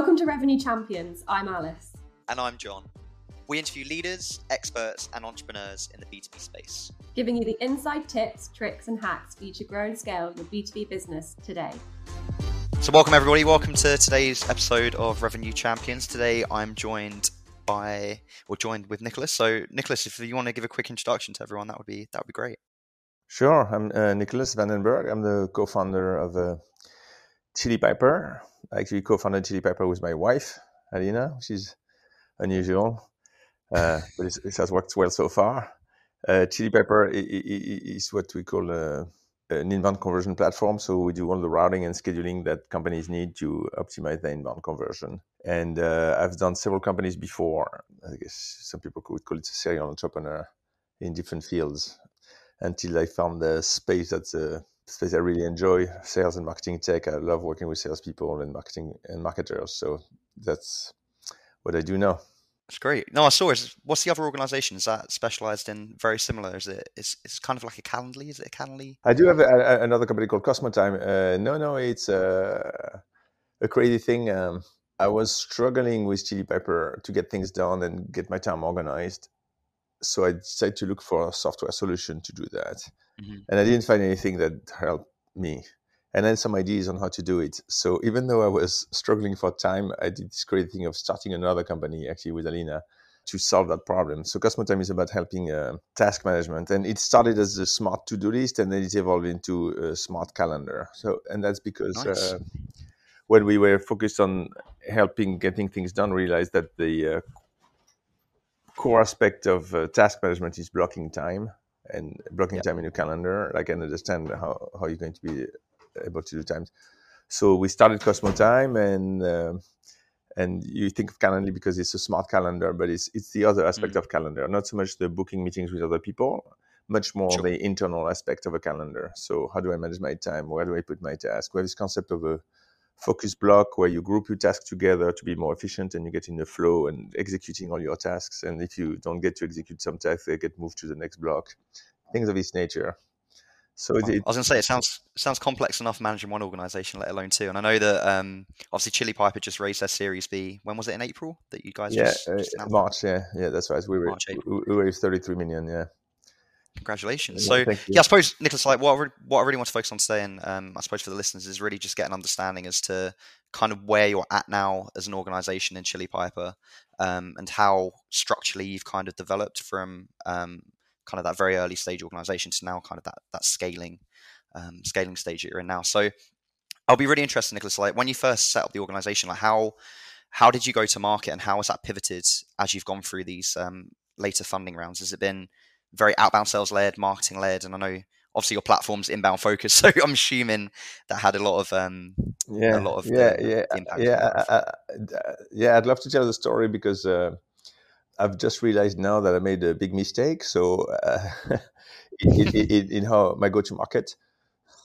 Welcome to Revenue Champions. I'm Alice. And I'm John. We interview leaders, experts, and entrepreneurs in the B2B space, giving you the inside tips, tricks, and hacks for you to grow and scale your B2B business today. So, welcome everybody. Welcome to today's episode of Revenue Champions. Today, I'm joined by, or joined with Nicholas. So, Nicholas, if you want to give a quick introduction to everyone, that would be that would be great. Sure. I'm uh, Nicholas Vandenberghe. I'm the co-founder of uh, Chili Piper. I actually co-founded Chili Piper with my wife, Alina, which is unusual, uh, but it has worked well so far. Uh, Chili Piper is what we call a, uh, an inbound conversion platform. So we do all the routing and scheduling that companies need to optimize their inbound conversion. And uh, I've done several companies before. I guess some people would call it a serial entrepreneur in different fields until I found the space that's a space I really enjoy, sales and marketing tech. I love working with salespeople and marketing and marketers. So that's what I do now. That's great. No, I saw it. What's the other organization? Is that specialized in very similar? Is it? It's, it's kind of like a Calendly. Is it a Calendly? I do have a, a, another company called Kosmotime. Uh, no, no, it's a, a crazy thing. Um, I was struggling with Chili Piper to get things done and get my time organized so I decided to look for a software solution to do that. Mm-hmm. And I didn't find anything that helped me. And then some ideas on how to do it. So even though I was struggling for time, I did this great thing of starting another company actually with Alina to solve that problem. So Kosmotime is about helping uh, task management, and it started as a smart to-do list, and then it evolved into a smart calendar. So, and that's because nice. uh, when we were focused on helping getting things done, realized that the uh, core aspect of uh, task management is blocking time and blocking yeah. time in your calendar. I can understand how, how you're going to be able to do times. So we started Kosmotime, and uh, and you think of Calendly because it's a smart calendar, but it's it's the other aspect mm. of calendar, not so much the booking meetings with other people, much more sure. the internal aspect of a calendar. So how do I manage my time? Where do I put my task? We have this concept of a focus block where you group your tasks together to be more efficient and you get in the flow and executing all your tasks. And if you don't get to execute some tasks, they get moved to the next block. Things of this nature. So it, I was going to say it sounds sounds complex enough managing one organization, let alone two. And I know that um, obviously Chili Piper just raised their Series B. When was it in April that you guys? Yeah, just, just uh, March. Yeah, yeah, that's right. We were March, we raised thirty three million. Yeah. Congratulations. So, yeah, I suppose, Nicholas, like what I, re- what I really want to focus on today, and um, I suppose for the listeners, is really just get an understanding as to kind of where you're at now as an organization in Chili Piper um, and how structurally you've kind of developed from um, kind of that very early stage organization to now kind of that, that scaling um, scaling stage that you're in now. So, I'll be really interested, Nicholas, like when you first set up the organization, like how how did you go to market and how has that pivoted as you've gone through these um, later funding rounds? Has it been very outbound sales led, marketing led, and I know obviously your platform's inbound focus, so I'm assuming that had a lot of um, yeah, a lot of yeah, the, yeah, the yeah, uh, uh, yeah. I'd love to tell the story because uh, I've just realized now that I made a big mistake. So uh, in, in, in, how my go to market.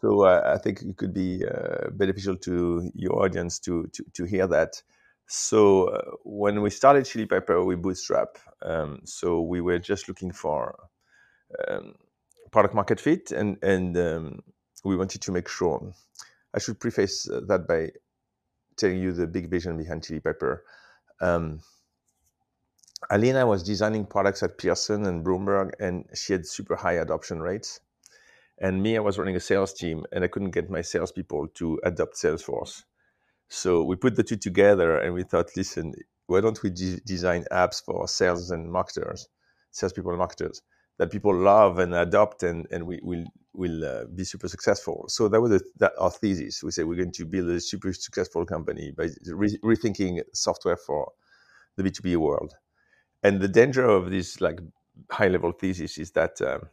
So uh, I think it could be uh, beneficial to your audience to to, to hear that. So uh, when we started Chili Piper, we bootstrap. Um, so we were just looking for um, product market fit, and and um, we wanted to make sure. I should preface uh, that by telling you the big vision behind Chili Piper. Um, Alina was designing products at Pearson and Bloomberg, and she had super high adoption rates. And me, I was running a sales team, and I couldn't get my salespeople to adopt Salesforce. So we put the two together, and we thought, listen, why don't we de- design apps for sales and marketers, salespeople and marketers? That people love and adopt and, and we will will uh, be super successful. So that was a, that our thesis. We said we're going to build a super successful company by re- rethinking software for the B2B world. And the danger of this like high level thesis is that um,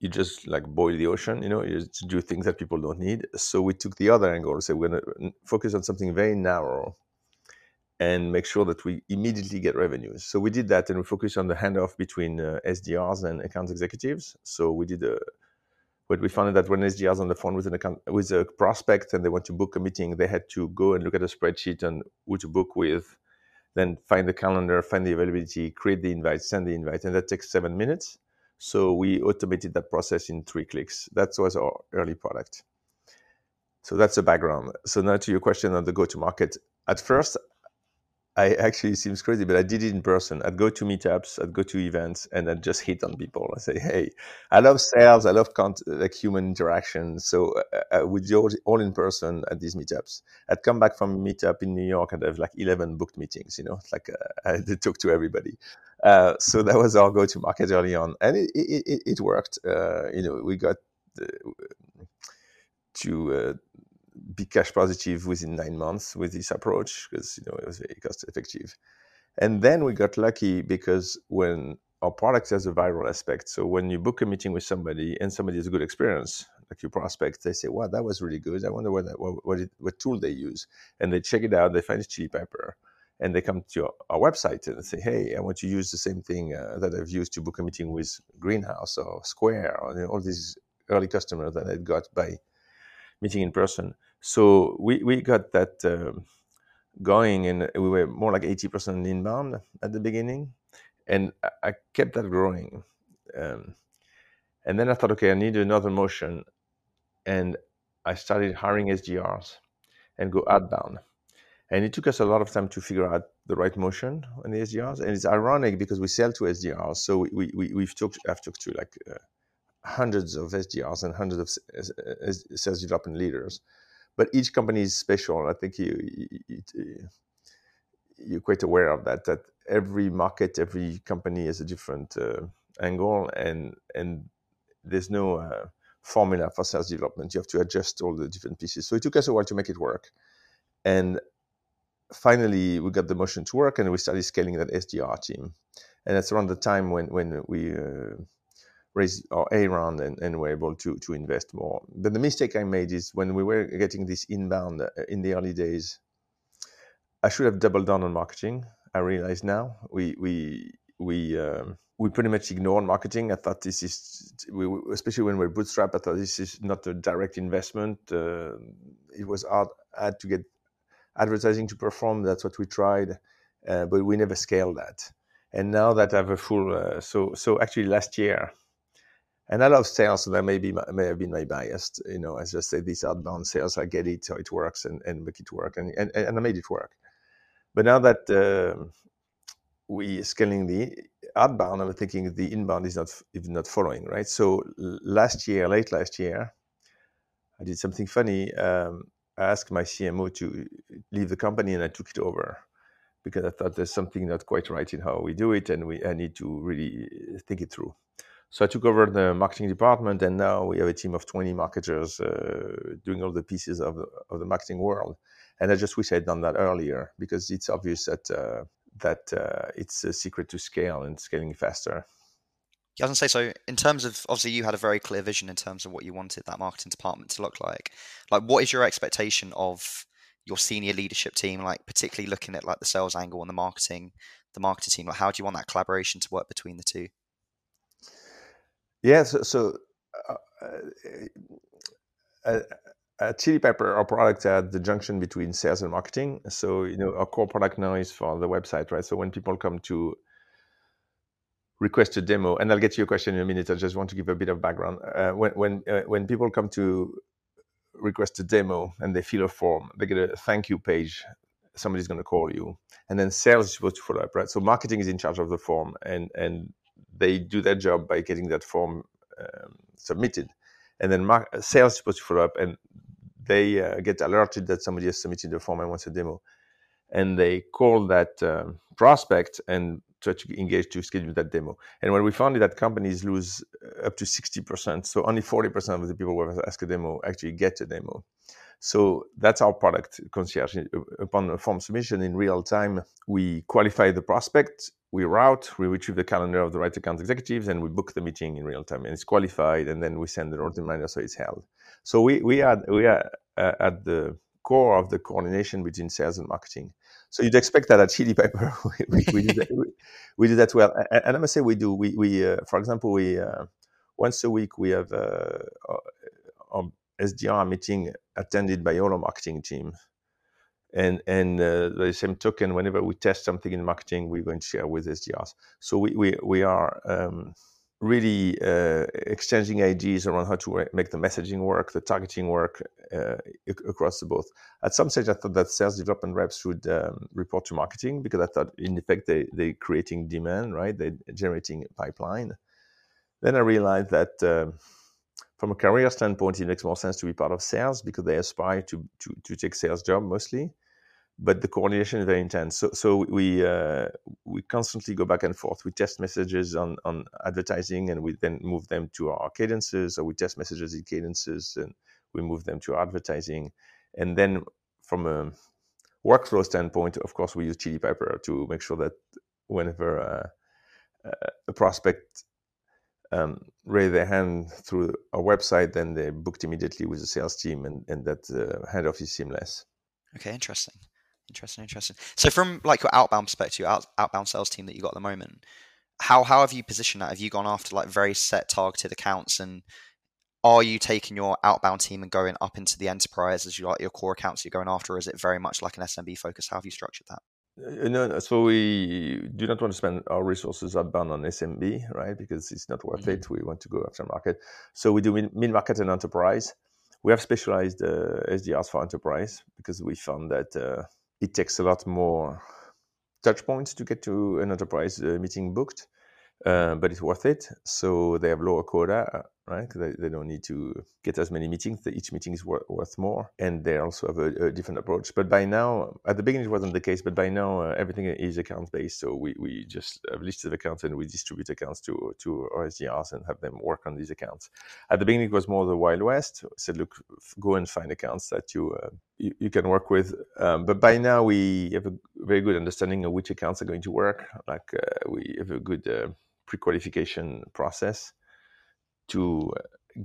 you just like boil the ocean, you know, you do things that people don't need. So we took the other angle, and so we're going to focus on something very narrow and make sure that we immediately get revenues. So we did that, and we focused on the handoff between uh, SDRs and account executives. So we did a what we found that when SDRs on the phone with an account with a prospect and they want to book a meeting, they had to go and look at a spreadsheet and who to book with, then find the calendar, find the availability, create the invite, send the invite, and that takes seven minutes. So we automated that process in three clicks. That was our early product. So that's the background. So now to your question on the go-to-market. At first, I actually seems crazy, but I did it in person. I'd go to meetups, I'd go to events, and I'd just hit on people. I say, "Hey, I love sales, I love con- like human interaction." So uh, uh all in person at these meetups. I'd come back from a meetup in New York and have like eleven booked meetings. You know, like uh, I talk to everybody. Uh, so that was our go-to market early on, and it it, it, it worked. Uh, you know, we got to uh, be cash positive within nine months with this approach because you know it was very cost effective. And then we got lucky because when our product has a viral aspect, so when you book a meeting with somebody and somebody has a good experience, like your prospect, they say, "Wow, that was really good. I wonder what that, what what, it, what tool they use." And they check it out. They find Chili Piper, and they come to our, website and say, "Hey, I want to use the same thing uh, that I've used to book a meeting with Greenhouse or Square or you know, all these early customers that I got by meeting in person." So we, we got that uh, going, and we were more like 80% inbound at the beginning. And I kept that growing. Um, and then I thought, okay, I need another motion. And I started hiring SDRs and go outbound. And it took us a lot of time to figure out the right motion on the SDRs. And it's ironic because we sell to SDRs. So we, we, we've talked, I've talked to like uh, hundreds of SDRs and hundreds of sales development leaders but each company is special. I think you, you, you're quite aware of that. That every market, every company has a different uh, angle, and and there's no uh, formula for sales development. You have to adjust all the different pieces. So it took us a while to make it work, and finally we got the motion to work, and we started scaling that SDR team. And that's around the time when when we uh, raise our A round and, and we're able to to invest more. But the mistake I made is when we were getting this inbound uh, in the early days, I should have doubled down on marketing. I realize now we we we um, we pretty much ignored marketing. I thought this is, we, especially when we're bootstrap. I thought this is not a direct investment. Uh, it was hard, hard to get advertising to perform. That's what we tried, uh, but we never scaled that. And now that I have a full, uh, so so actually last year and I love sales, so that may be may have been my bias. You know, as I say, these outbound sales, I get it, so it works, and, and make it work, and, and and I made it work. But now that uh, we scaling the outbound, I'm thinking the inbound is not not following, right? So last year, late last year, I did something funny. Um, I asked my CMO to leave the company, and I took it over because I thought there's something not quite right in how we do it, and we I need to really think it through. So I took over the marketing department, and now we have a team of 20 marketers uh, doing all the pieces of the, of the marketing world. And I just wish I'd done that earlier because it's obvious that uh, that uh, it's a secret to scale and scaling faster. Yeah, I was gonna say so. In terms of obviously, you had a very clear vision in terms of what you wanted that marketing department to look like. Like, what is your expectation of your senior leadership team? Like, particularly looking at like the sales angle and the marketing, the marketing team. Like, how do you want that collaboration to work between the two? Yeah, so, so uh, uh, Chili Piper, our product at the junction between sales and marketing. So, you know, our core product now is for the website, right? So when people come to request a demo, and I'll get to your question in a minute. I just want to give a bit of background. Uh, when when uh, when people come to request a demo and they fill a form, they get a thank you page. Somebody's going to call you, and then sales is supposed to follow up, right? So marketing is in charge of the form, and and they do their job by getting that form um, submitted, and then mar- sales is supposed to follow up, and they uh, get alerted that somebody has submitted the form and wants a demo, and they call that um, prospect and try to engage to schedule that demo. And when we found that companies lose uh, up to 60%, so only 40% of the people who ask a demo actually get a demo. So that's our product, Concierge. Upon a form submission in real time, we qualify the prospect, we route, we retrieve the calendar of the right account executives, and we book the meeting in real time. And it's qualified, and then we send the reminder so it's held. So we we are we are uh, at the core of the coordination between sales and marketing. So you'd expect that at Chili Piper, we, we, we, do, that, we, we, do that well. And, and I must say, we do. We, we uh, for example, we uh, once a week we have uh, um, SDR meeting attended by all our marketing team. And and uh, the same token, whenever we test something in marketing, we're going to share with SDRs. So we we, we are um, really uh, exchanging ideas around how to make the messaging work, the targeting work uh, across the both. At some stage, I thought that sales development reps should um, report to marketing because I thought, in effect, they they creating demand, right? They're generating pipeline. Then I realized that. Um, from a career standpoint, it makes more sense to be part of sales because they aspire to to, to take sales job mostly but the coordination is very intense. So, so we uh, we constantly go back and forth. We test messages on on advertising, and we then move them to our cadences, or we test messages in cadences, and we move them to advertising. And then, from a workflow standpoint, of course, we use Chili Piper to make sure that whenever uh, uh, a prospect um, raise their hand through our website, then they're booked immediately with the sales team, and, and that uh, handoff is seamless. Okay, interesting. Interesting, interesting. So from like your outbound perspective, out, outbound sales team that you got at the moment, how how have you positioned that? Have you gone after like very set targeted accounts and are you taking your outbound team and going up into the enterprise as you like your core accounts you're going after, or is it very much like an SMB focus? How have you structured that? Uh, no, so we do not want to spend our resources outbound on SMB, right? Because it's not worth mm-hmm. it. We want to go after market. So we do mid market and enterprise. We have specialized uh, SDRs for enterprise because we found that uh, it takes a lot more touch points to get to an enterprise uh, meeting booked, uh, but it's worth it. So they have lower quota right? They, they don't need to get as many meetings. Each meeting is worth, worth more, and they also have a, a, different approach. But by now, at the beginning, it wasn't the case. But by now, uh, everything is account based. So we, we just have lists of accounts and we distribute accounts to to our SDRs and have them work on these accounts. At the beginning, it was more the wild west. I said, look, go and find accounts that you uh, you, can work with. Um, but by now, we have a very good understanding of which accounts are going to work. Like uh, we have a good uh, pre-qualification process to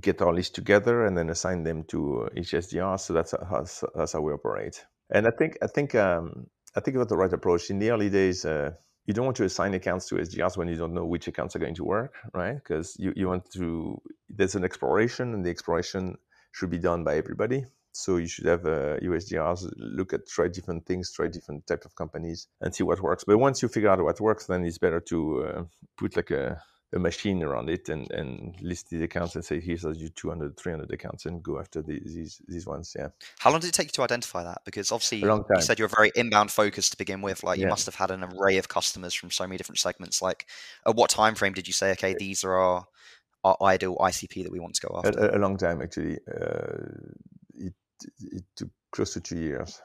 get our list together and then assign them to each SDR. So that's how, that's how we operate. And I think I think um, I think about the right approach. In the early days, uh, you don't want to assign accounts to SDRs when you don't know which accounts are going to work, right? Because you, you want to there's an exploration, and the exploration should be done by everybody. So you should have uh, USDRs look at try different things, try different type of companies, and see what works. But once you figure out what works, then it's better to uh, put like a a machine around it and, and list these accounts and say here's you 200 300 accounts and go after these, these these ones yeah. How long did it take you to identify that? Because obviously you said you're very inbound focused to begin with like you yeah. must have had an array of customers from so many different segments. Like at what time frame did you say okay these are our, our ideal icp that we want to go after a, a long time actually. Uh, it it took close to two years.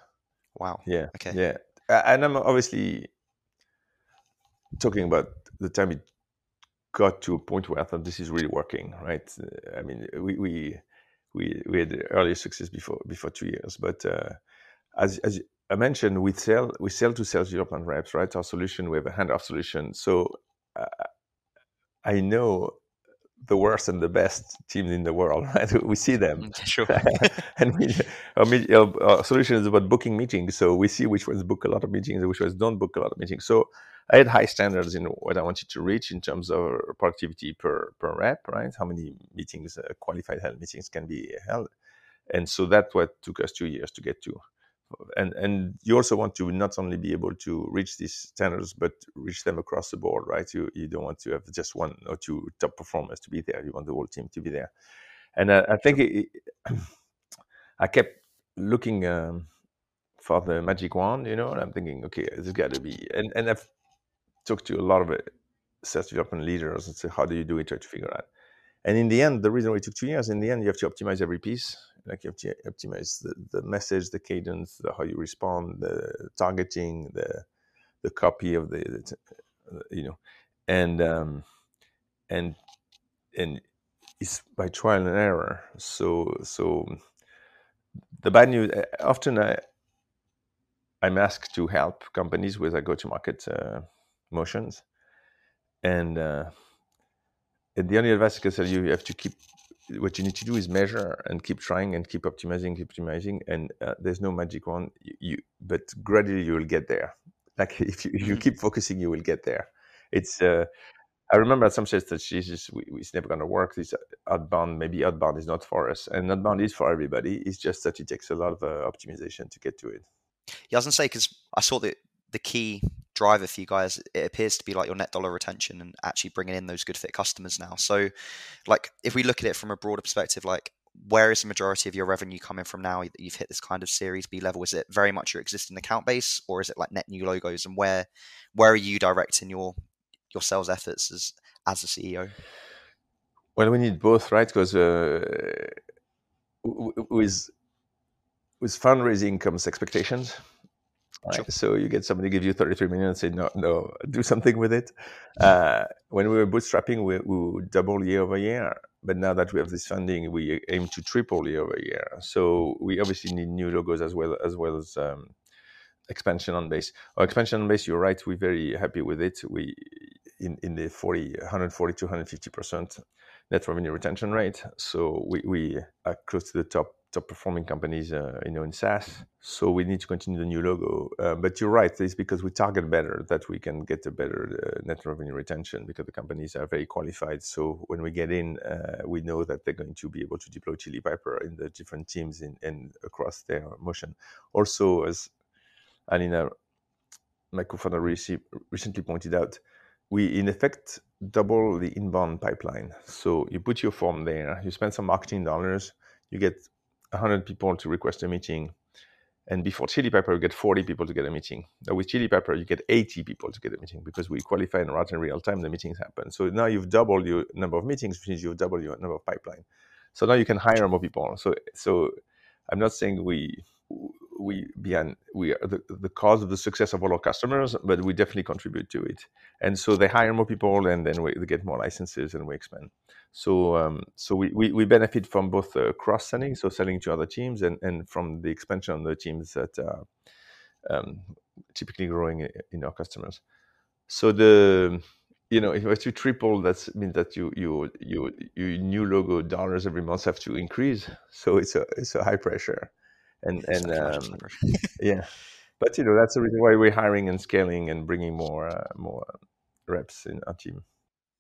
Wow. Yeah okay. yeah. And i'm obviously talking about the time it got to a point where I thought this is really working, right? I mean, we we we, we had earlier success before before two years, but uh, as as I mentioned, we sell we sell to sales development reps, right? Our solution we have a handoff solution, so uh, I know the worst and the best teams in the world, right? We see them. Mm, sure. and we, our, our, solution is about booking meetings. So we see which ones book a lot of meetings and which ones don't book a lot of meetings. So I had high standards in what I wanted to reach in terms of productivity per, per rep, right? How many meetings, uh, qualified held meetings can be held. And so that's what took us two years to get to. And and you also want to not only be able to reach these standards but reach them across the board right? You you don't want to have just one or two top performers to be there. You want the whole team to be there. And i, I think it, i kept looking um, for the magic wand you know and i'm thinking okay there's got to be and and i've talked to a lot of sales development leaders and say how do you do it? Try to figure out. And in the end the reason why it took two years in the end you have to optimize every piece. Like you have to optimize the, the message, the cadence, the, how you respond, the targeting, the the copy of the, the uh, you know, and um, and and it's by trial and error. So so the bad news uh, often I I'm asked to help companies with a go-to-market uh, motions, and uh, the only advice I can tell you, you have to keep what you need to do is measure and keep trying and keep optimizing, keep optimizing. And uh, there's no magic one. You, you, but gradually you will get there. Like if you, if you mm-hmm. keep focusing, you will get there. It's. Uh, I remember at some stage that Jesus, we, it's never going to work. This outbound, maybe outbound is not for us, and outbound is for everybody. It's just that it takes a lot of uh, optimization to get to it. Yeah, I was gonna say because I saw that the key driver for you guys, it appears to be like your net dollar retention and actually bringing in those good fit customers now. So, like, if we look at it from a broader perspective, like, where is the majority of your revenue coming from now that you've hit this kind of Series B level? Is it very much your existing account base, or is it like net new logos? And where where are you directing your your sales efforts as as a CEO? Well, we need both, right? Because uh, with with fundraising comes expectations. Right? Sure. So you get somebody give you 33 million and say, no, no, do something with it. Uh, when we were bootstrapping, we, we would double year over year. But now that we have this funding, we aim to triple year over year. So we obviously need new logos as well as well as um, expansion on base. Our expansion on base, you're right, we're very happy with it. We in, in the 40, 140 to 150 percent net revenue retention rate. So we, we are close to the top top performing companies, uh, you know, in SaaS. So we need to continue the new logo. Uh, but you're right; it's because we target better that we can get a better uh, net revenue retention because the companies are very qualified. So when we get in, uh, we know that they're going to be able to deploy Chili Piper in the different teams in, and across their motion. Also, as Alina, my co-founder, recently pointed out, we in effect double the inbound pipeline. So you put your form there, you spend some marketing dollars, you get 100 people to request a meeting. And before Chili Piper, you get 40 people to get a meeting. Now with Chili Piper, you get 80 people to get a meeting because we qualify and route in real time, the meetings happen. So now you've doubled your number of meetings, which means you've doubled your number of pipeline. So now you can hire more people. So so I'm not saying we we behind we are the, the cause of the success of all our customers, but we definitely contribute to it. And so they hire more people, and then we, they get more licenses, and we expand. So um, so we, we, we benefit from both uh, cross selling, so selling to other teams, and and from the expansion of the teams that are um, typically growing in our customers. So the you know if you triple, that means that you you you you new logo dollars every month have to increase. So it's a it's a high pressure and and um, yeah but you know that's the reason why we're hiring and scaling and bringing more uh, more reps in our team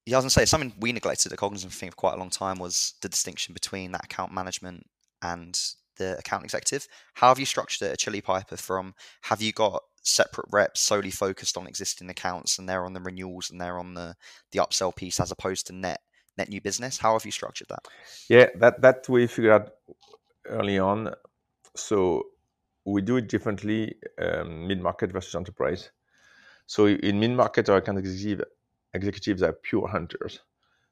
yeah, I was gonna say something we neglected at Cognizant thing for quite a long time was the distinction between that account management and the account executive. How have you structured it at Chili Piper? From have you got separate reps solely focused on existing accounts and they're on the renewals and they're on the the upsell piece as opposed to net net new business? How have you structured that? Yeah, that that we figured out early on so we do it differently, um, mid-market versus enterprise. So in mid-market, our account executive, executives are pure hunters.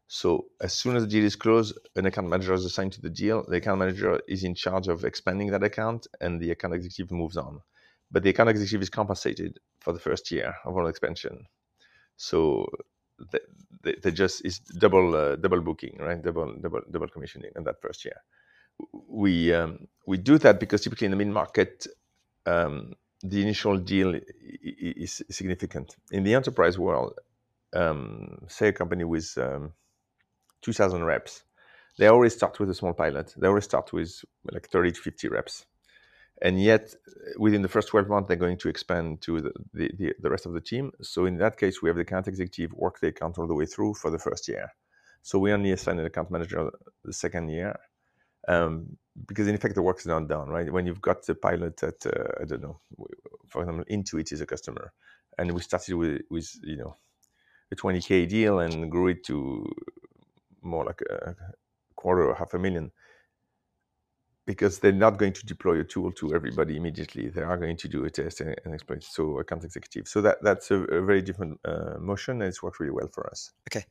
So as soon as the deal is closed, an account manager is assigned to the deal. The account manager is in charge of expanding that account, and the account executive moves on. But the account executive is compensated for the first year of all expansion. So they, they, they just is double uh, double booking, right? Double double double commissioning in that first year we um, we do that because typically in the mid market, um, the initial deal is significant. In the enterprise world, um, say a company with um, 2,000 reps, they always start with a small pilot. They always start with like 30 to 50 reps. And yet, within the first 12 months, they're going to expand to the, the, the, the rest of the team. So, in that case, we have the account executive work the account all the way through for the first year. So, we only assign an account manager the second year um, because in fact the work is not done right? When you've got the pilot at uh, i don't know for example intuit is a customer and we started with with you know a 20k deal and grew it to more like a quarter or half a million. Because they're not going to deploy a tool to everybody immediately. They are going to do a test and, and exploit so account executive. So that that's a, a very different uh, motion and it's worked really well for us. Okay.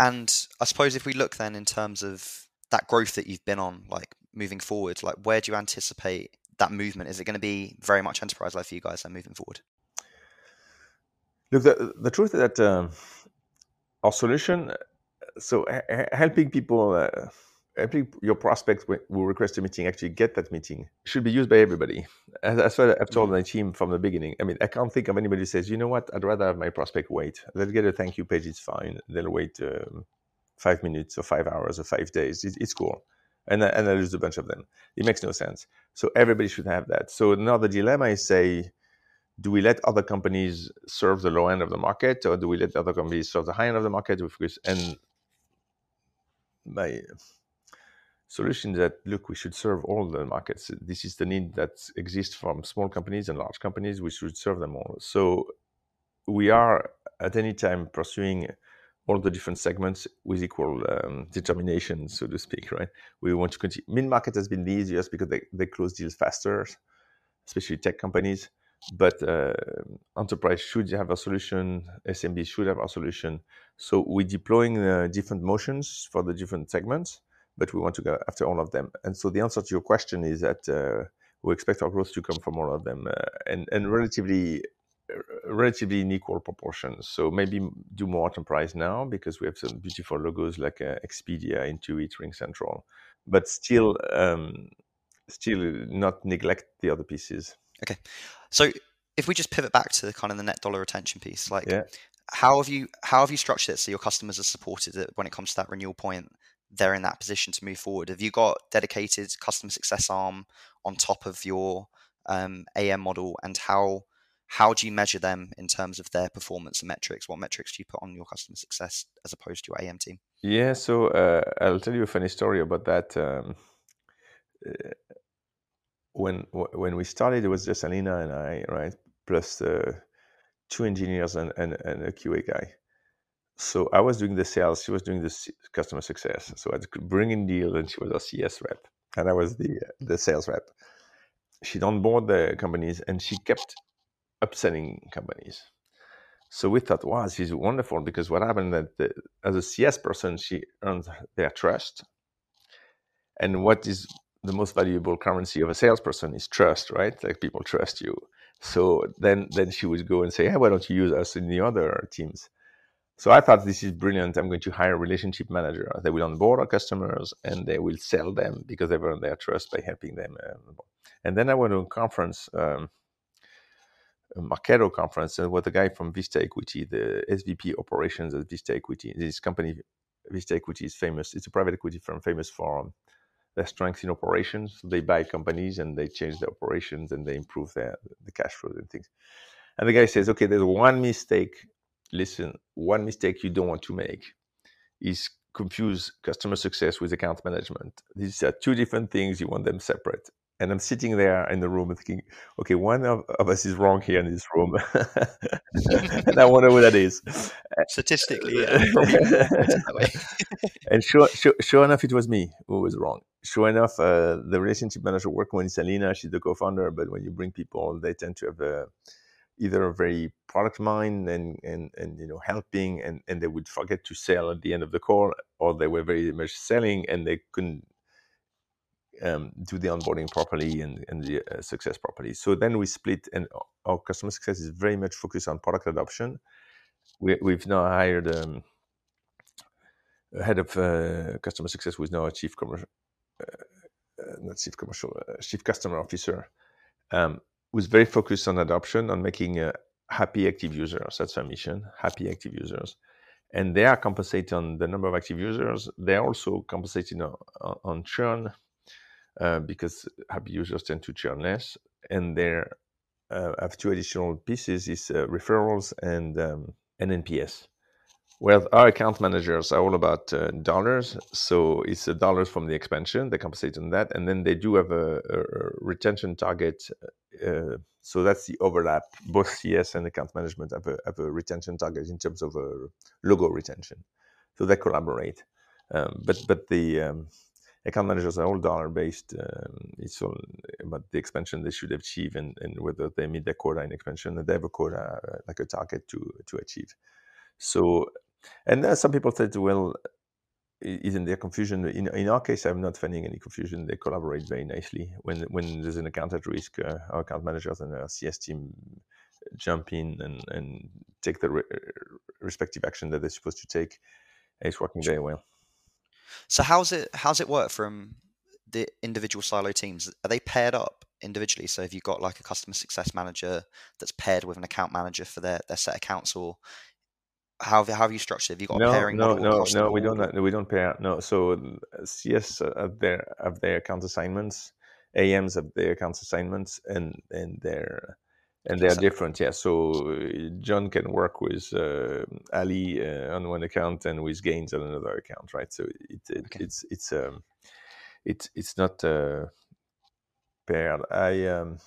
And i suppose if we look then in terms of that growth that you've been on, like moving forward, like where do you anticipate that movement? Is it going to be very much enterprise led for you guys then moving forward? Look, the, the truth is that um, our solution, so helping people, uh, helping your prospects who request a meeting actually get that meeting should be used by everybody. That's what I've told mm-hmm. my team from the beginning. I mean, I can't think of anybody who says, you know what, I'd rather have my prospect wait. They'll get a thank you page, it's fine. They'll wait um, five minutes or five hours or five days. It, it's cool. And, uh, and I lose a bunch of them. It makes no sense. So everybody should have that. So another dilemma is say, do we let other companies serve the low end of the market or do we let other companies serve the high end of the market? And my solution is that look, we should serve all the markets. This is the need that exists from small companies and large companies. We should serve them all. So we are at any time pursuing all the different segments with equal um, determination, so to speak, right? We want to continue. Mid market has been the easiest because they, they close deals faster, especially tech companies. But uh, enterprise should have a solution, SMB should have a solution. So we're deploying uh, different motions for the different segments, but we want to go after all of them. And so the answer to your question is that uh, we expect our growth to come from all of them uh, and, and relatively relatively in equal proportions. So maybe do more enterprise now because we have some beautiful logos like uh, Expedia, Intuit, RingCentral, but still, um, still not neglect the other pieces. Okay, so if we just pivot back to the kind of the net dollar retention piece, like yeah. how have you how have you structured it so your customers are supported when it comes to that renewal point? They're in that position to move forward. Have you got dedicated customer success arm on top of your um, AM model, and how how do you measure them in terms of their performance and metrics? What metrics do you put on your customer success as opposed to your AM team? Yeah, so uh, I'll tell you a funny story about that. Um, uh, when when we started, it was just Alina and I, right, plus uh, two engineers and, and, and a QA guy. So I was doing the sales, she was doing the customer success. So I would bring in deals, and she was our CS rep, and I was the the sales rep. She'd onboard the companies, and she kept upselling companies. So we thought, wow, this is wonderful because what happened that the, as a CS person, she earned their trust. And what is the most valuable currency of a salesperson is trust, right? Like people trust you. So then, then she would go and say, hey, why don't you use us in the other teams? So I thought this is brilliant. I'm going to hire a relationship manager. They will onboard our customers and they will sell them because they've earned their trust by helping them. And then I went to a conference. Um, Marketo conference and with a guy from Vista Equity, the SVP operations at Vista Equity. This company, Vista Equity, is famous. It's a private equity firm famous for their strength in operations. They buy companies and they change their operations and they improve their the cash flow and things. And the guy says, okay, there's one mistake. Listen, one mistake you don't want to make is confuse customer success with account management. These are two different things. You want them separate and I'm sitting there in the room thinking, okay, one of, of us is wrong here in this room, and I wonder who that is. Statistically, yeah, and sure, sure, sure, enough, it was me who was wrong. Sure enough, uh, the relationship manager working with Alina, she's the co-founder, but when you bring people, they tend to have a, either a very product mind and, and, and you know helping, and, and they would forget to sell at the end of the call, or they were very much selling and they couldn't um, do the onboarding properly and, and the uh, success properly. So then we split, and our customer success is very much focused on product adoption. We, have now hired um, a head of uh, customer success who is now a chief commercial, uh, uh, not chief commercial, uh, chief customer officer, um, who's very focused on adoption, on making uh, happy active users. That's our mission: happy active users and they are compensated on the number of active users. They're also compensated on, on, churn uh, because happy users tend to churn less. And there uh, have two additional pieces is uh, referrals and um, NPS. Well, our account managers are all about uh, dollars, so it's the dollars from the expansion. They compensate on that, and then they do have a, a retention target. Uh, so that's the overlap. Both CS and account management have a, have a retention target in terms of logo retention. So they collaborate. Um, but but the um, account managers are all dollar based. Um, it's all about the expansion they should achieve and, and whether they meet their quota in expansion. And they have a quota, uh, like a target to to achieve. So, and uh, some people said, well, isn't there confusion? In, in our case, I'm not finding any confusion. They collaborate very nicely. When when there's an account at risk, uh, our account managers and our CS team jump in and, and take the re- respective action that they're supposed to take. It's working very well. So how's it how's it work from the individual silo teams? Are they paired up individually? So have you got like a customer success manager that's paired with an account manager for their, their set accounts or how have, how have you structured? Have you got no, a pairing no, model? No, no, we don't. We don't pair. No, so CS uh, have their have their account assignments, AMs have their account assignments, and and their and they are different yeah so john can work with uh, ali uh, on one account and with gains on another account right so it, it okay. it's it's um it's it's not uh, paired i um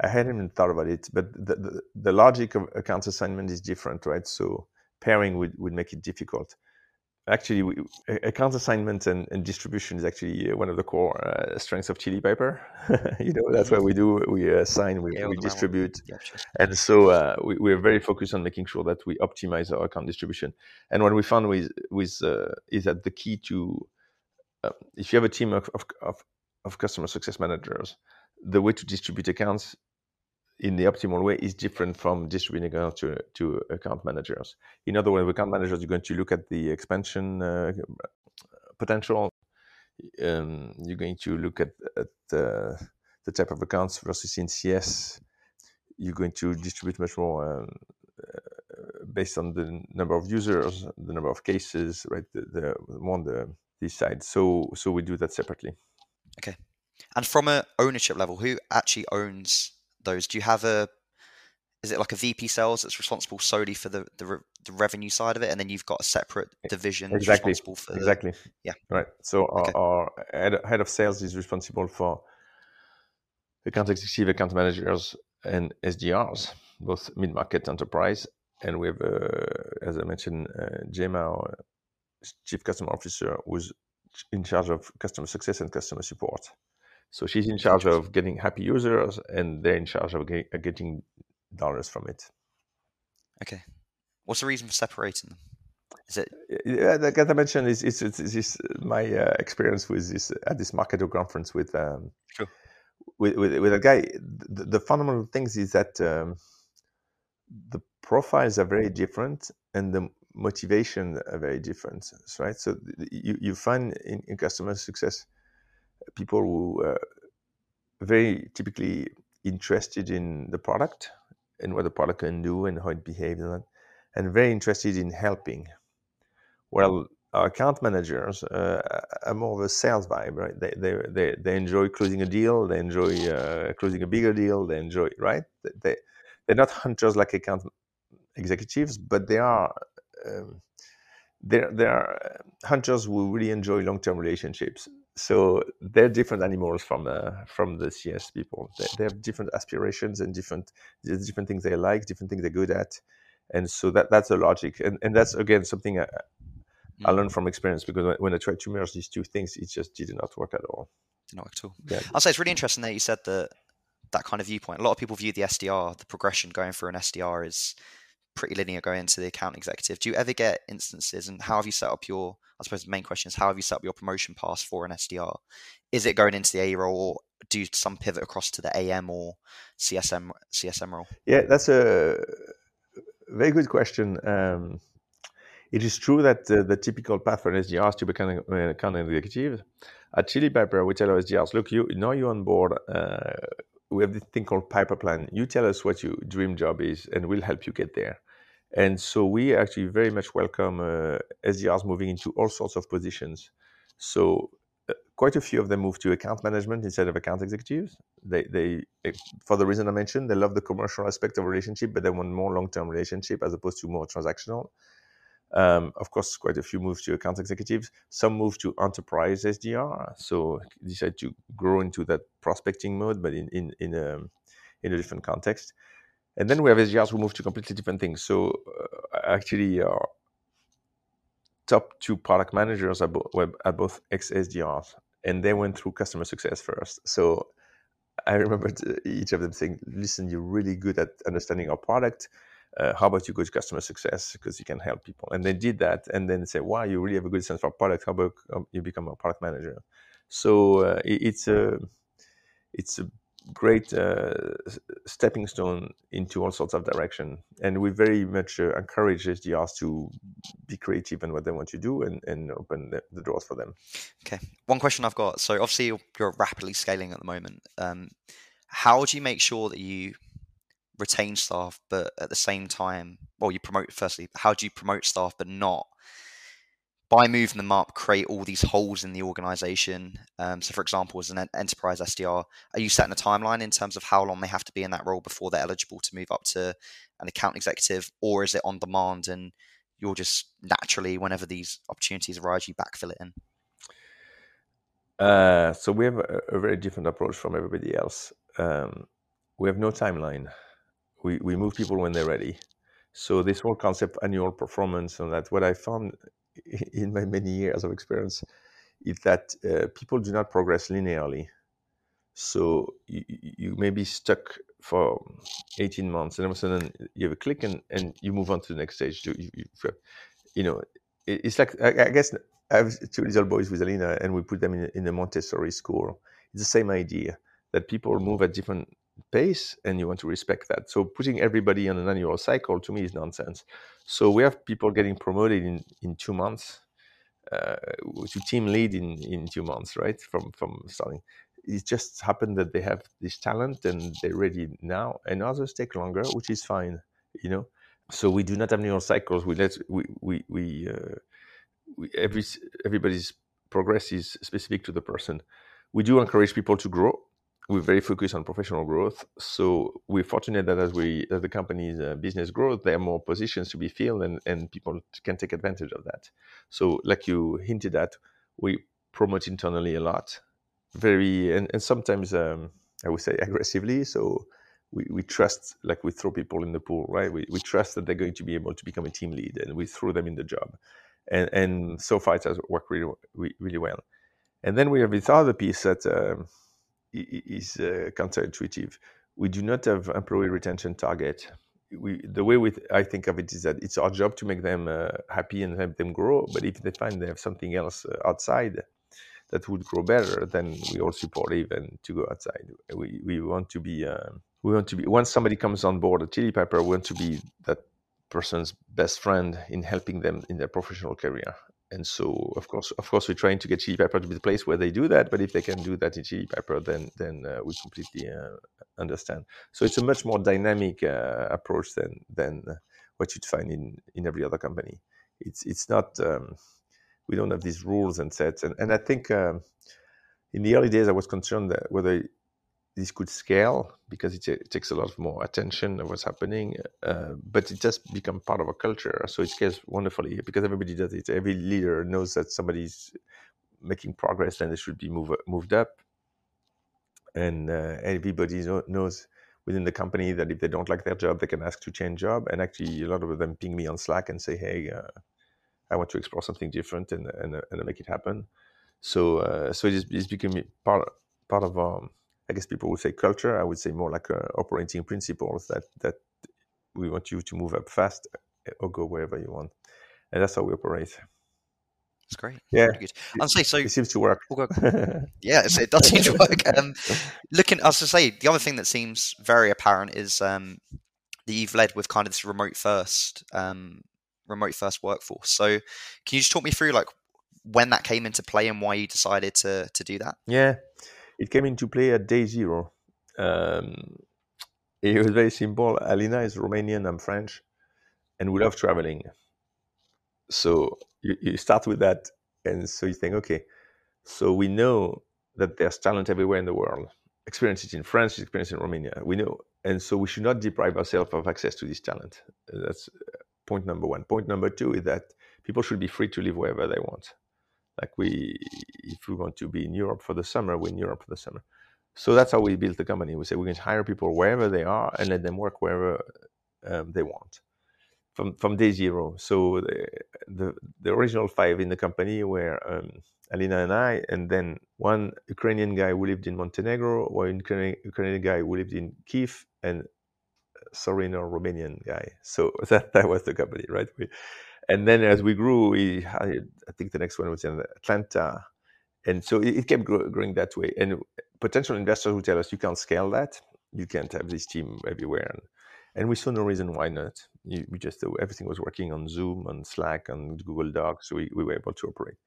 I hadn't even thought about it, but the, the, the logic of account assignment is different, right? So pairing would, would make it difficult. Actually, we, account assignment and, and, distribution is actually uh, one of the core uh, strengths of Chili Piper. you know, that's what we do. We assign, we, yeah, we distribute. Yeah, sure. And so uh, we, we're very focused on making sure that we optimize our account distribution. And what we found with, with uh, is that the key to, uh, if you have a team of, of, of, of customer success managers, the way to distribute accounts in the optimal way is different from distributing accounts to, to account managers. In other words, account managers, you're going to look at the expansion uh, potential. Um, you're going to look at, at uh, the type of accounts versus in CS. You're going to distribute much more um, uh, based on the number of users, the number of cases, right? The, the more the this side. So so we do that separately. Okay. And from a ownership level, who actually owns those? Do you have a is it like a VP sales that's responsible solely for the, the, re, the revenue side of it, and then you've got a separate division exactly. responsible for exactly the, yeah right. So okay. our, our head, head of sales is responsible for account executive, account managers, and SDRs, both mid market enterprise, and we have, uh, as I mentioned, uh, Gemma, our chief customer officer, who's in charge of customer success and customer support. So she's in charge of getting happy users, and they're in charge of get, getting dollars from it. Okay, what's the reason for separating them? Is it? Yeah, like I mentioned, is it's, it's, it's, my uh, experience with this at this Marketo conference with um, sure. with, with, with a guy. The, the fundamental things is that um, the profiles are very different, and the motivation are very different, right? So you you find in, in customer success people who are very typically interested in the product and what the product can do and how it behaves and, and very interested in helping. Well, our account managers uh, are more of a sales vibe, right? They, they, they, they enjoy closing a deal, they enjoy uh, closing a bigger deal, they enjoy, right? They, they're not hunters like account executives, but they are um, they're, they're hunters who really enjoy long-term relationships so they're different animals from uh, from the CS people. They, they, have different aspirations and different different things they like, different things they're good at, and so that that's the logic. And and that's again something I, I learned mm. from experience because when I tried to merge these two things, it just did not work at all. Did not work at all. Yeah. I'll say it's really interesting that you said that that kind of viewpoint. A lot of people view the SDR, the progression going through an SDR, is pretty linear going into the account executive. Do you ever get instances, and how have you set up your? I suppose the main question is how have you set up your promotion pass for an SDR? Is it going into the A role, or do some pivot across to the AM or CSM CSM role? Yeah, that's a very good question. Um, it is true that uh, the typical path for an SDR is to become an account executive. At Chili Piper, we tell our SDRs, look, you now you're on board. Uh, we have this thing called Piper Plan. You tell us what your dream job is, and we'll help you get there. And so we actually very much welcome uh, SDRs moving into all sorts of positions. So uh, quite a few of them move to account management instead of account executives. They, they, eh, for the reason I mentioned, they love the commercial aspect of relationship, but they want more long-term relationship as opposed to more transactional. Um, of course, quite a few move to account executives. Some move to enterprise SDR, so decide to grow into that prospecting mode, but in in in a, in a different context. And then we have SDRs who move to completely different things. So uh, actually, our uh, top two product managers are, bo- are both ex SDRs, and they went through customer success first. So I remember each of them saying, "Listen, you're really good at understanding our product. Uh, how about you go to customer success because you can help people?" And they did that, and then say, "Wow, you really have a good sense for product. How about um, you become a product manager?" So uh, it, it's a it's a great uh, stepping stone into all sorts of direction. And we very much uh, encourage SDRs to be creative in what they want to do and, and open the, the, doors for them. Okay. One question I've got. So obviously you're, rapidly scaling at the moment. Um, how do you make sure that you retain staff, but at the same time, well, you promote firstly, how do you promote staff, but not by moving them up, create all these holes in the organization. Um, so, for example, as an enterprise SDR, are you setting a timeline in terms of how long they have to be in that role before they're eligible to move up to an account executive, or is it on demand and you'll just naturally, whenever these opportunities arise, you backfill it in? Uh, so we have a, a, very different approach from everybody else. Um, we have no timeline. We we move people when they're ready. So this whole concept annual performance and that what I found in my many years of experience is that uh, people do not progress linearly. So you, you may be stuck for 18 months and all of a sudden you have a click and, and you move on to the next stage. You, you, you know, it's like, I, guess I have two little boys with Alina and we put them in, in a Montessori school. It's the same idea that people move at different pace and you want to respect that. So putting everybody on an annual cycle to me is nonsense. So we have people getting promoted in, in two months uh, to team lead in, in two months, right? From from starting. It just happened that they have this talent and they're ready now, and others take longer, which is fine, you know. So we do not have annual cycles. We let we we we, uh, we every everybody's progress is specific to the person. We do encourage people to grow we're very focused on professional growth. So we're fortunate that as we as the company's uh, business grows, there are more positions to be filled, and and people can take advantage of that. So, like you hinted at, we promote internally a lot, very and and sometimes um, I would say aggressively. So. We, we trust like we throw people in the pool right we, we trust that they're going to be able to become a team lead and we throw them in the job and and so far it has worked really really well and then we have this other piece that um, is uh, counterintuitive. We do not have employee retention target. We, the way we I think of it is that it's our job to make them uh, happy and help them grow. But if they find they have something else uh, outside that would grow better, then we all support even to go outside. We, we want to be uh, we want to be once somebody comes on board at Chili Piper, we want to be that person's best friend in helping them in their professional career and so of course of course we're trying to get Chili Piper to be the place where they do that but if they can do that in Chili Piper then then uh, we completely uh, understand. So it's a much more dynamic uh, approach than than what you'd find in in every other company. It's it's not um, we don't have these rules and sets. And and i think um, in the early days i was concerned that whether this could scale because it, it, takes a lot more attention of what's happening, uh, but it just become part of a culture. So it scales wonderfully because everybody does it. Every leader knows that somebody's making progress and they should be move, moved up. And uh, everybody knows within the company that if they don't like their job, they can ask to change job. And actually, a lot of them ping me on Slack and say, "Hey, uh, I want to explore something different," and and, and make it happen. So uh, so it is, it's becoming part part of um, I guess people would say culture. I would say more like uh, operating principles that that we want you to move up fast uh, or go wherever you want, and that's how we operate. That's great. Yeah, good. I'll say so. It seems to work. yeah, it does seem to work. Um, looking, as I say the other thing that seems very apparent is um, that you've led with kind of this remote first, um, remote first workforce. So, can you just talk me through like when that came into play and why you decided to to do that? Yeah, it came into play at day zero. Um, it was very simple. Alina is Romanian, I'm French, and we love traveling. So you, you start with that, and so you think, okay, so we know that there's talent everywhere in the world. Experience it in France, experience it in Romania. We know, and so we should not deprive ourselves of access to this talent. That's uh, point number one. Point number two is that people should be free to live wherever they want like we if we want to be in europe for the summer we're in europe for the summer. So that's how we built the company. We say we can hire people wherever they are and let them work wherever um, they want. From from day zero. So the, the, the original five in the company were um, alina and i and then one ukrainian guy who lived in montenegro one ukrainian guy who lived in kiev and sorry no romanian guy. So that that was the company right? We and then as we grew, we I think the next one was in Atlanta, and so it, it kept growing that way. And potential investors would tell us, "You can't scale that. You can't have this team everywhere." And, and we saw no reason why not. We just uh, everything was working on Zoom, on Slack, on Google Docs, so we, we were able to operate.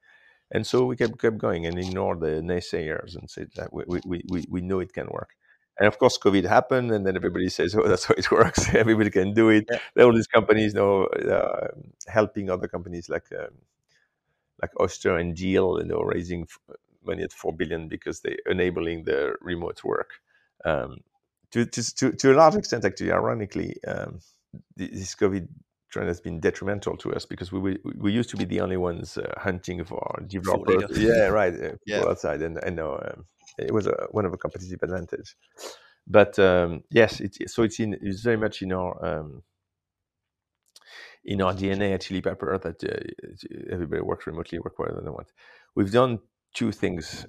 And so we kept kept going and ignored the naysayers and said that we, we, we, we know it can work. And of course, COVID happened, and then everybody says, "Oh, that's how it works. everybody can do it." Yeah. There are all these companies, you know, uh, helping other companies like um, like Oyster and Deel, you know, raising money at four billion because they're enabling the remote work. Um, to, to, to a large extent, actually, ironically, um, this COVID trend has been detrimental to us because we we used to be the only ones uh, hunting for developers. Yeah, right. Uh, yeah. outside, and I know um, it was a, one of a competitive advantage. but um, yes, it, so it's in it's very much in our um, in our DNA at Chili Piper that uh, everybody works remotely, work wherever they want. We've done two things.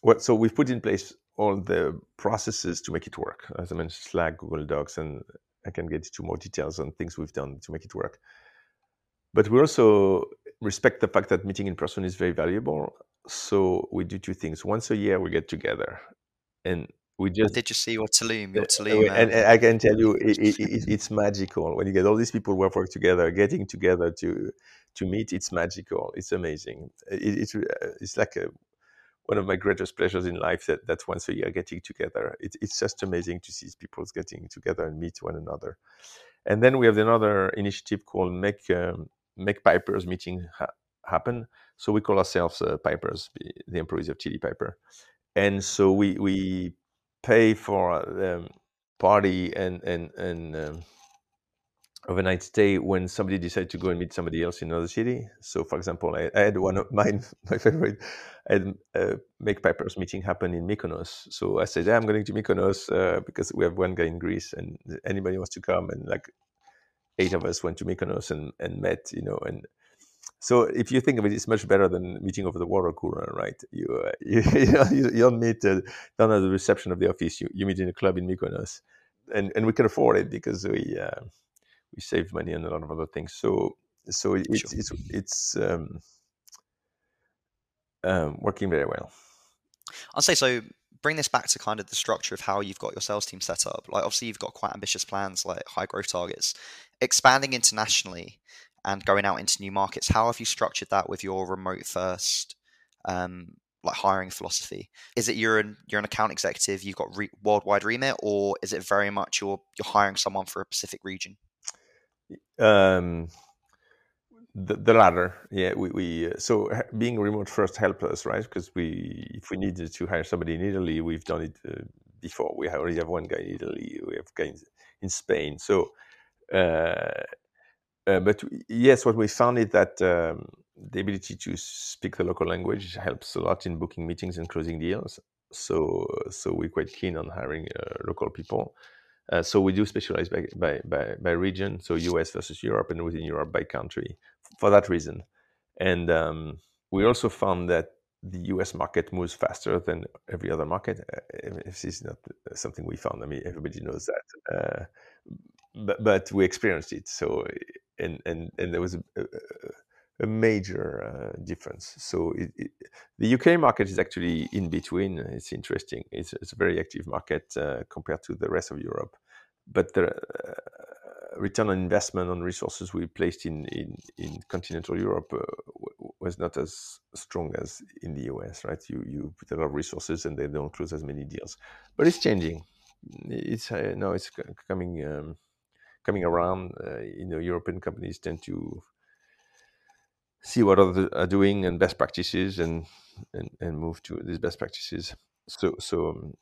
What, so we've put in place all the processes to make it work. As I mentioned, Slack, Google Docs, and I can get into more details on things we've done to make it work. But we also respect the fact that meeting in person is very valuable. So we do two things. Once a year, we get together, and we just did you see your Tulum? Your uh, Tulum, and, and, I can tell you, it, it, it, it's magical when you get all these people who work together, getting together to to meet. It's magical. It's amazing. it's uh, it's like a, one of my greatest pleasures in life that that once a year getting together. it's just amazing to see people getting together and meet one another. And then we have another initiative called Make um, Make Pipers Meeting ha- Happen. So we call ourselves uh, Pipers, the employees of Chili Piper. And so we we pay for the um, party and and and um, overnight stay when somebody decided to go and meet somebody else in another city. So, for example, I, I had one of mine, my favorite, a Make Pipers meeting happen in Mykonos. So I said, yeah, I'm going to Mykonos uh, because we have one guy in Greece and anybody wants to come. And like eight of us went to Mykonos and, and met, you know, and so if you think of it, it's much better than meeting over the water cooler, right? You uh, you, you, you, don't meet uh, down at the reception of the office. You, you meet in a club in Mykonos, and and we can afford it because we uh, we save money on a lot of other things. So so it's sure. it's it's um, um, working very well. I'll say so. Bring this back to kind of the structure of how you've got your sales team set up. Like obviously you've got quite ambitious plans, like high growth targets. Expanding internationally and going out into new markets. How have you structured that with your remote first um, like hiring philosophy? Is it you're an you're an account executive, you've got re- worldwide remit, or is it very much you're you're hiring someone for a specific region? Um, the, the latter, yeah. We, we uh, so being remote first helped us, right? Because we if we needed to hire somebody in Italy, we've done it uh, before. We already have one guy in Italy. We have guys in Spain. So uh, uh, but yes, what we found is that um, the ability to speak the local language helps a lot in booking meetings and closing deals. So, so we're quite keen on hiring uh, local people. Uh, so we do specialize by, by, by, by, region, so US versus Europe, and within Europe by country for that reason. And um, we also found that the US market moves faster than every other market. Uh, this is not something we found. I mean, everybody knows that. Uh, but, but we experienced it. So and and and there was a, a, a major uh, difference. So it, it, the UK market is actually in between. It's interesting. It's, it's a very active market uh, compared to the rest of Europe, but the uh, return on investment on resources we placed in in, in continental Europe uh, was not as strong as in the US. Right? You you put a lot of resources and they don't close as many deals, but it's changing. It's uh, no, it's coming. Um, coming around. Uh, you know, European companies tend to see what others are doing and best practices, and and, and move to these best practices. So so um,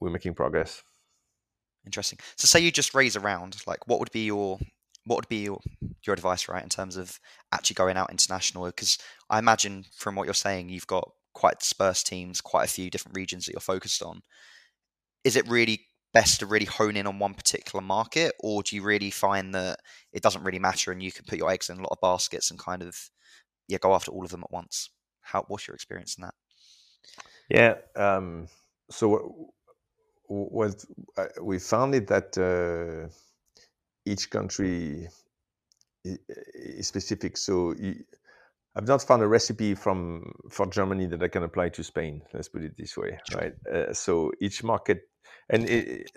we're making progress. Interesting. So say you just raise around, like what would be your what would be your your advice, right, in terms of actually going out international? Because I imagine from what you're saying, you've got quite dispersed teams, quite a few different regions that you're focused on. Is it really best to really hone in on one particular market, or do you really find that it doesn't really matter and you can put your eggs in a lot of baskets and kind of yeah go after all of them at once? How what's your experience in that? Yeah, um, so what, uh, we found it that uh, each country is specific. So I've not found a recipe from for Germany that I can apply to Spain. Let's put it this way, right? Uh, so each market and it,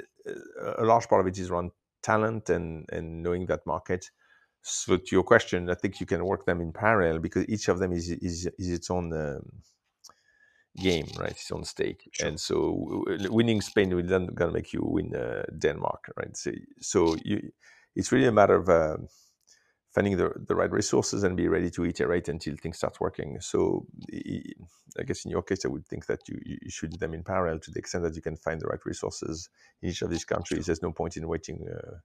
a large part of it is around talent and and knowing that market. So to your question, I think you can work them in parallel because each of them is is, is its own um, game, right? Its own stake. Sure. And so winning Spain will then gonna make you win uh, Denmark, right? So so you, it's really a matter of uh, finding the, the right resources and be ready to iterate until things start working. So I guess in your case, I would think that you, you should do them in parallel to the extent that you can find the right resources in each of these countries. There's no point in waiting, uh,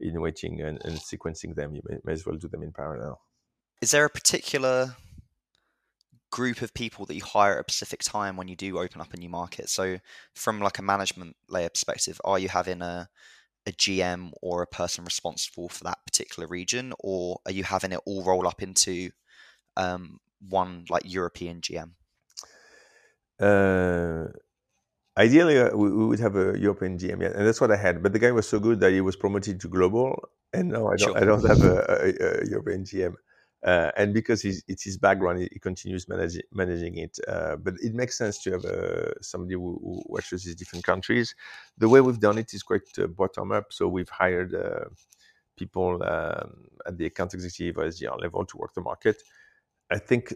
in waiting and, and, sequencing them. You may, may as well do them in parallel. Is there a particular group of people that you hire at a specific time when you do open up a new market? So, from like a management layer perspective, are you having a a GM or a person responsible for that particular region, or are you having it all roll up into um, one like European GM? Uh, ideally, uh, we, we, would have a European GM, yeah, and that's what I had. But the guy was so good that he was promoted to global, and now I don't, sure. I don't have a, a, a European GM. Uh, and because it's his background, he, continues managing managing it. Uh, but it makes sense to have uh, somebody who, who, watches these different countries. The way we've done it is quite uh, bottom up. So we've hired uh, people um, at the account executive or SDR level to work the market. I think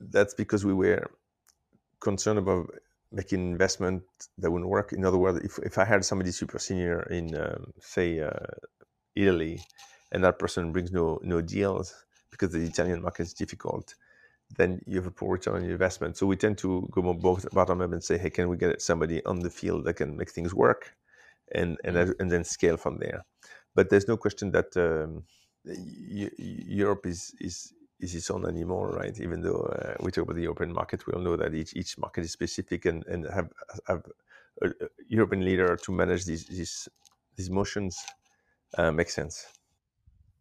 that's because we were concerned about making investment that wouldn't work. In other words, if, if I had somebody super senior in, um, say, uh, Italy, and that person brings no no deals, because the Italian market is difficult, then you have a poor return on your investment. So we tend to go more bottom up and say, hey, can we get somebody on the field that can make things work, and and mm-hmm. and then scale from there. But there's no question that um, Europe is is is its own anymore, right? Even though uh, we talk about the European market, we all know that each each market is specific and and have have a, a European leader to manage these these these motions uh, makes sense.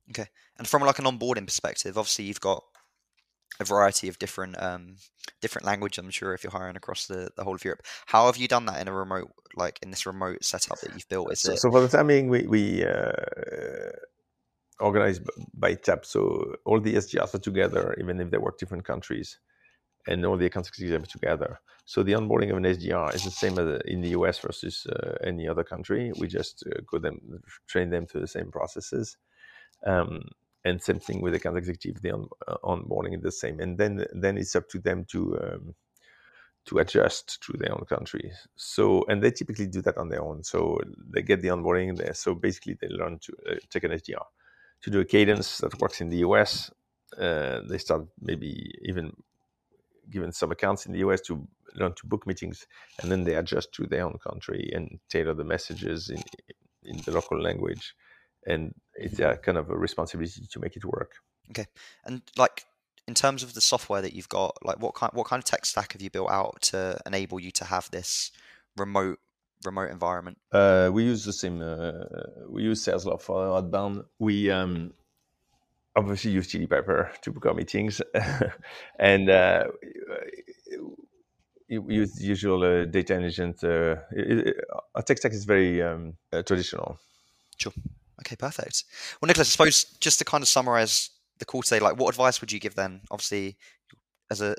Okay. And from like an onboarding perspective, obviously you've got a variety of different um, different language. I'm sure if you're hiring across the, the whole of Europe, how have you done that in a remote like in this remote setup that you've built? Is so, it... so for the time being, we we uh, organized by tab. So all the SDRs are together, even if they work different countries, and all the account executives are together. So the onboarding of an SDR is the same as in the US versus uh, any other country. We just uh, go them train them to the same processes. Um, and same thing with the account executive, the on, uh, onboarding is the same. And then then it's up to them to um, to adjust to their own country. So and they typically do that on their own. So they get the onboarding there. So basically, they learn to uh, take an SDR to do a cadence that works in the US. Uh, they start maybe even given some accounts in the US to learn to book meetings, and then they adjust to their own country and tailor the messages in in the local language and it's a kind of a responsibility to make it work. Okay, and like in terms of the software that you've got, like what kind what kind of tech stack have you built out to enable you to have this remote remote environment? Uh, we use the same. Uh, we use Salesloft for outbound. We um, obviously use Chili Piper to book our meetings, and uh, we use the usual uh, data intelligence. Uh, our tech stack is very um, uh, traditional. Sure. Okay, perfect. Well, Nicholas, I suppose just to kind of summarize the call today, like what advice would you give then? Obviously, as a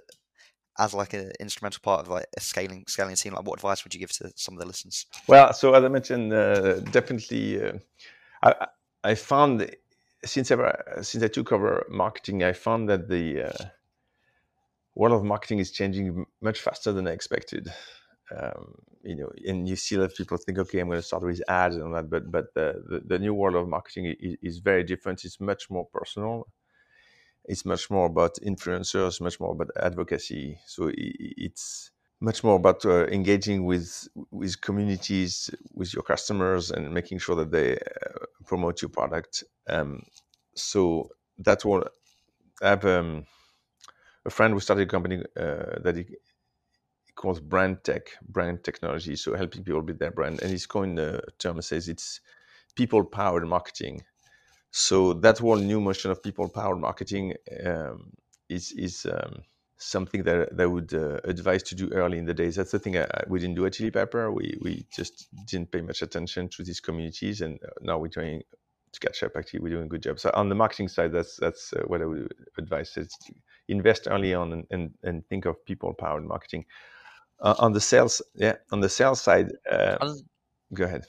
as like an instrumental part of like a scaling scaling team, like what advice would you give to some of the listeners? Well, so as I mentioned, uh, definitely, uh, I I found since ever since I took over marketing, I found that the uh, world of marketing is changing much faster than I expected um, you know, and you see that people think, okay, I'm going to start with ads and all that, but but the, the, the new world of marketing is, is, very different. It's much more personal. It's much more about influencers, much more about advocacy. So it's much more about uh, engaging with with communities, with your customers, and making sure that they uh, promote your product. Um, so that's what I have. Um, a friend who started a company uh, that he, calls brand tech, brand technology, so helping people build their brand. And he's coined the term says it's people powered marketing. So that whole new motion of people powered marketing um, is is um, something that that would uh, advise to do early in the days. That's the thing I, I, we didn't do at Chili Piper. We we just didn't pay much attention to these communities, and uh, now we're trying to catch up. Actually, we're doing a good job. So on the marketing side, that's that's uh, what I would advise: is invest early on and, and, and think of people powered marketing. Uh, on the sales, yeah, on the sales side, uh, go ahead.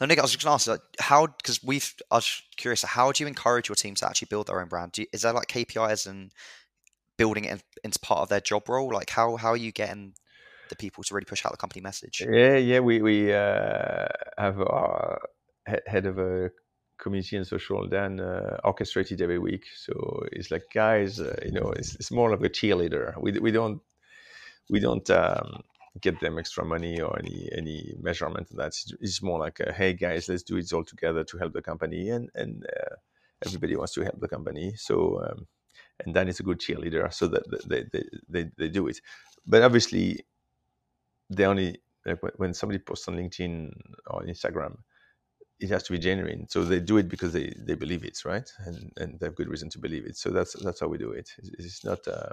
No, Nick, I was just going to ask, like, how because we've. I was curious, how do you encourage your team to actually build their own brand? You, is there like KPIs and building it into part of their job role? Like, how how are you getting the people to really push out the company message? Yeah, yeah, we we uh, have our head of a community and social then uh, orchestrated every week. So it's like, guys, uh, you know, it's, it's more like a cheerleader. We we don't we don't um, get them extra money or any any measurement of that. It's more like, a, hey guys, let's do it all together to help the company, and and uh, everybody wants to help the company. So um, and Dan is a good cheerleader, so that they they, they, they do it. But obviously, they only like when somebody posts on LinkedIn or Instagram, it has to be genuine. So they do it because they, they believe it, right, and, and they have good reason to believe it. So that's that's how we do it. It's, it's not uh,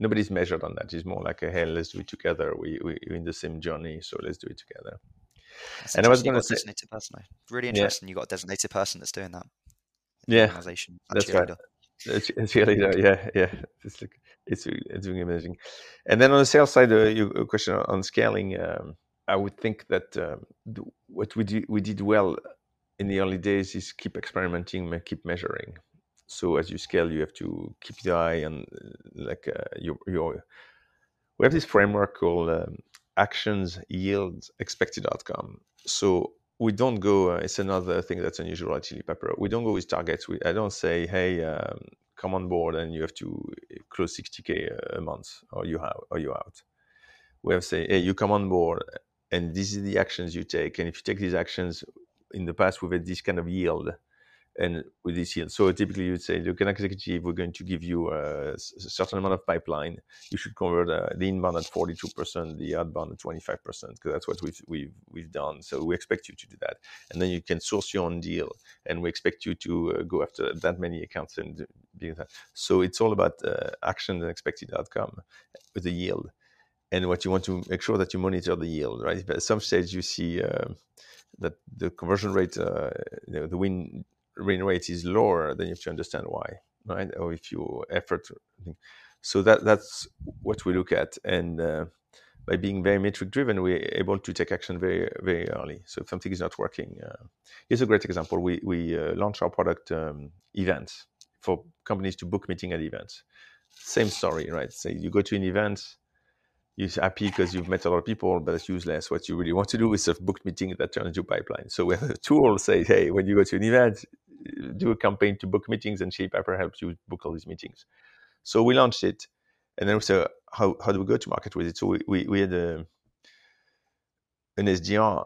nobody's measured on that. It's more like a hey, let's do it together. We we are in the same journey, so let's do it together. That's and I was going to say, designated person. Really interesting. Yeah. You got a designated person that's doing that. Yeah, organization. That's right. It's, it's really yeah yeah it's like it's it's really amazing. And then on the sales side, uh, your question on scaling. Um, I would think that um, what we did, we did well in the early days is keep experimenting, keep measuring. So as you scale, you have to keep the eye on like uh, your your. We have this framework called um, actions yields expected outcome. So we don't go. Uh, it's another thing that's unusual at Chili Piper. We don't go with targets. We, I don't say, hey, um, come on board and you have to close 60k a month, or you have, or you out. We have say, hey, you come on board and this is the actions you take. And if you take these actions, in the past we've had this kind of yield, and with this yield, so typically you'd say, look, an executive, we're going to give you a, certain amount of pipeline. You should convert uh, the inbound at 42%, the outbound at 25%, because that's what we've we've we've done. So we expect you to do that, and then you can source your own deal, and we expect you to uh, go after that many accounts and. So it's all about uh, action and expected outcome with the yield and what you want to make sure that you monitor the yield, right? But at some stage you see uh, that the conversion rate, uh, you know, the win win rate is lower, then you have to understand why, right? Or if your effort, so that that's what we look at, and uh, by being very metric driven, we're able to take action very very early. So if something is not working, uh, here's a great example. We we uh, launch our product um, events for companies to book meeting at events. Same story, right? So you go to an event you're happy because you've met a lot of people, but it's useless. What you really want to do is a booked meeting that turns into pipeline. So we have a tool say, hey, when you go to an event, do a campaign to book meetings, and Pepper helps you book all these meetings. So we launched it, and then we said, how, how do we go to market with it? So we, we, we had a, an SDR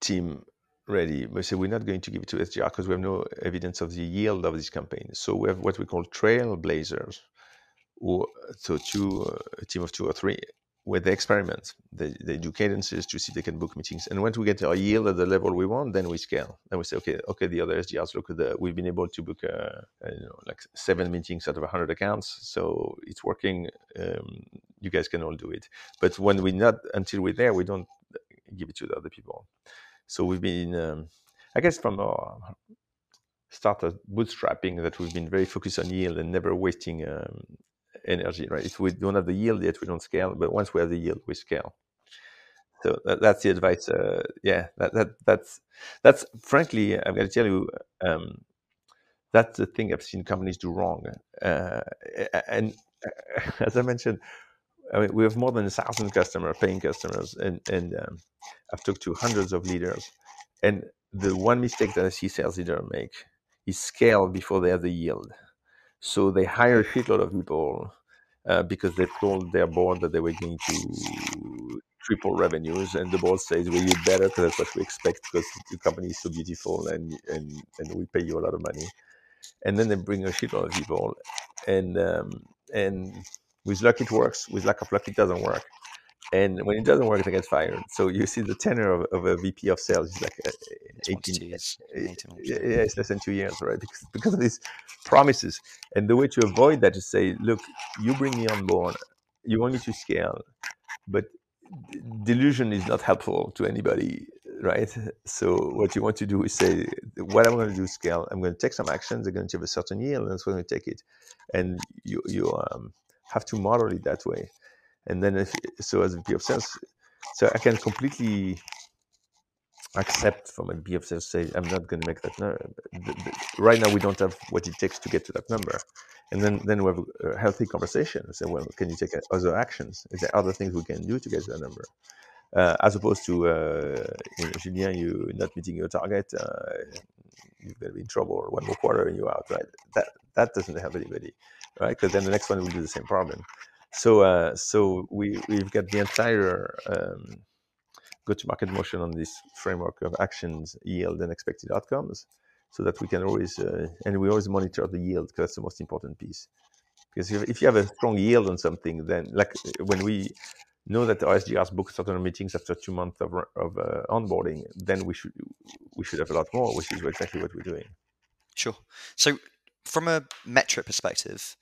team ready. We said we're not going to give it to SDR because we have no evidence of the yield of this campaign. So we have what we call trailblazers, or so two uh, a team of two or three where the experiment. They, they do cadences to see if they can book meetings. And once we get our yield at the level we want, then we scale. Then we say, okay, okay, the other SDRs look at the, we've been able to book, uh, you know, like seven meetings out of 100 accounts. So it's working. Um, you guys can all do it. But when we not, until we're there, we don't give it to the other people. So we've been, um, I guess from our started bootstrapping that we've been very focused on yield and never wasting um, energy, right? If we don't have the yield yet, we don't scale. But once we have the yield, we scale. So that, that's the advice. Uh, yeah, that, that that's that's frankly, I'm going to tell you, um, that's the thing I've seen companies do wrong. Uh, and as I mentioned, I mean, we have more than a thousand customers, paying customers, and and um, I've talked to hundreds of leaders. And the one mistake that I see sales leaders make is scale before they have the yield. So they hire a shitload of people uh, because they told their board that they were going to triple revenues, and the board says, "Well, you better because that's what we expect because the company is so beautiful and and and we pay you a lot of money." And then they bring a shitload of people, and um, and with luck it works. With lack of luck it doesn't work and when it doesn't work, they get fired. So you see the tenure of, of a VP of sales is like uh, 18, years, yeah, it's less than two years, right? Because, because of these promises. And the way to avoid that is say, look, you bring me on board, you want me to scale, but delusion is not helpful to anybody, right? So what you want to do is say, what I'm going to do is scale. I'm going to take some actions. They're going to have a certain yield, and that's when we take it. And you you um, have to model it that way and then if so as a VP of sales, so I can completely accept from a VP of sales say I'm not going to make that number. Right now we don't have what it takes to get to that number, and then then we have a healthy conversation. Say, well, can you take other actions? Is there other things we can do to get to that number? Uh, as opposed to uh, you know, Julien, you not meeting your target, uh, you're going to be in trouble. One more quarter and you're out, right? That that doesn't help anybody, right? Because then the next one will do the same problem. So uh, so we we've got the entire um, go-to-market motion on this framework of actions, yield, and expected outcomes, so that we can always uh, and we always monitor the yield because that's the most important piece. Because if, if you have a strong yield on something, then like when we know that our SDRs book certain meetings after two months of, of uh, onboarding, then we should we should have a lot more, which is exactly what we're doing. Sure. So, from a metric perspective,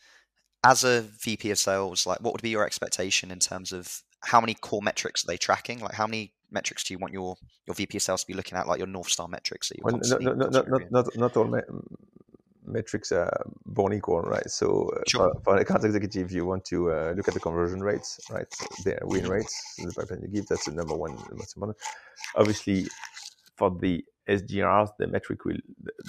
as a VP of sales, like what would be your expectation in terms of how many core metrics are they tracking? Like how many metrics do you want your your VP of sales to be looking at, like your North Star metrics that you well, no, no, no, not, not, not, not all me- metrics are born equal, right? So uh, sure. for, for, an account executive, you want to uh, look at the conversion rates, right? The win rates, the pipeline you give, that's the number one most important. Obviously, for the SDRs, the metric will,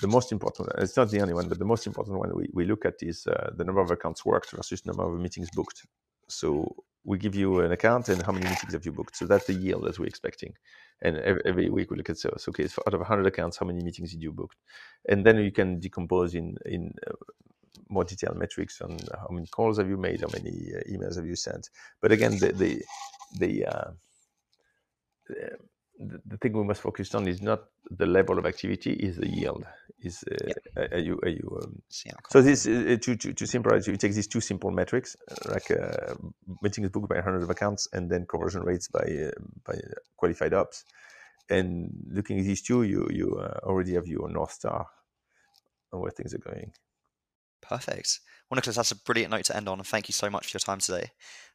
the most important, it's not the only one, but the most important one we, we look at is uh, the number of accounts worked versus number of meetings booked. So we give you an account and how many meetings have you booked. So that's the yield that we're expecting. And every, every week we look at, so, okay, so out of 100 accounts, how many meetings did you book? And then you can decompose in, in uh, more detailed metrics on how many calls have you made, how many uh, emails have you sent. But again, the, the, the, uh, the, the thing we must focus on is not the level of activity, is the yield. Is uh, yeah. are you are you? Um, so this uh, to, to to simplify, you take these two simple metrics like uh, meetings booked by 100 of accounts and then conversion rates by uh, by qualified ops, and looking at these two, you you uh, already have your north star on where things are going. Perfect. Well, Nicholas, that's a brilliant note to end on, and thank you so much for your time today.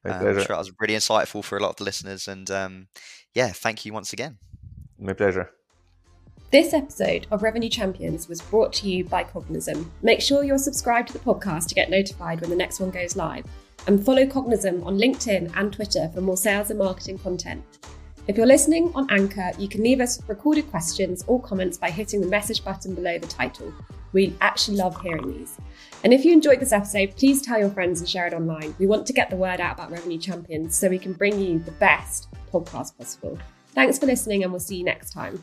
My um, pleasure. I'm sure that was really insightful for a lot of the listeners, and um, yeah, thank you once again. My pleasure. This episode of Revenue Champions was brought to you by Cognism. Make sure you're subscribed to the podcast to get notified when the next one goes live, and follow Cognism on LinkedIn and Twitter for more sales and marketing content. If you're listening on Anchor, you can leave us recorded questions or comments by hitting the message button below the title. We actually love hearing these. And if you enjoyed this episode, please tell your friends and share it online. We want to get the word out about Revenue Champions so we can bring you the best podcast possible. Thanks for listening, and we'll see you next time.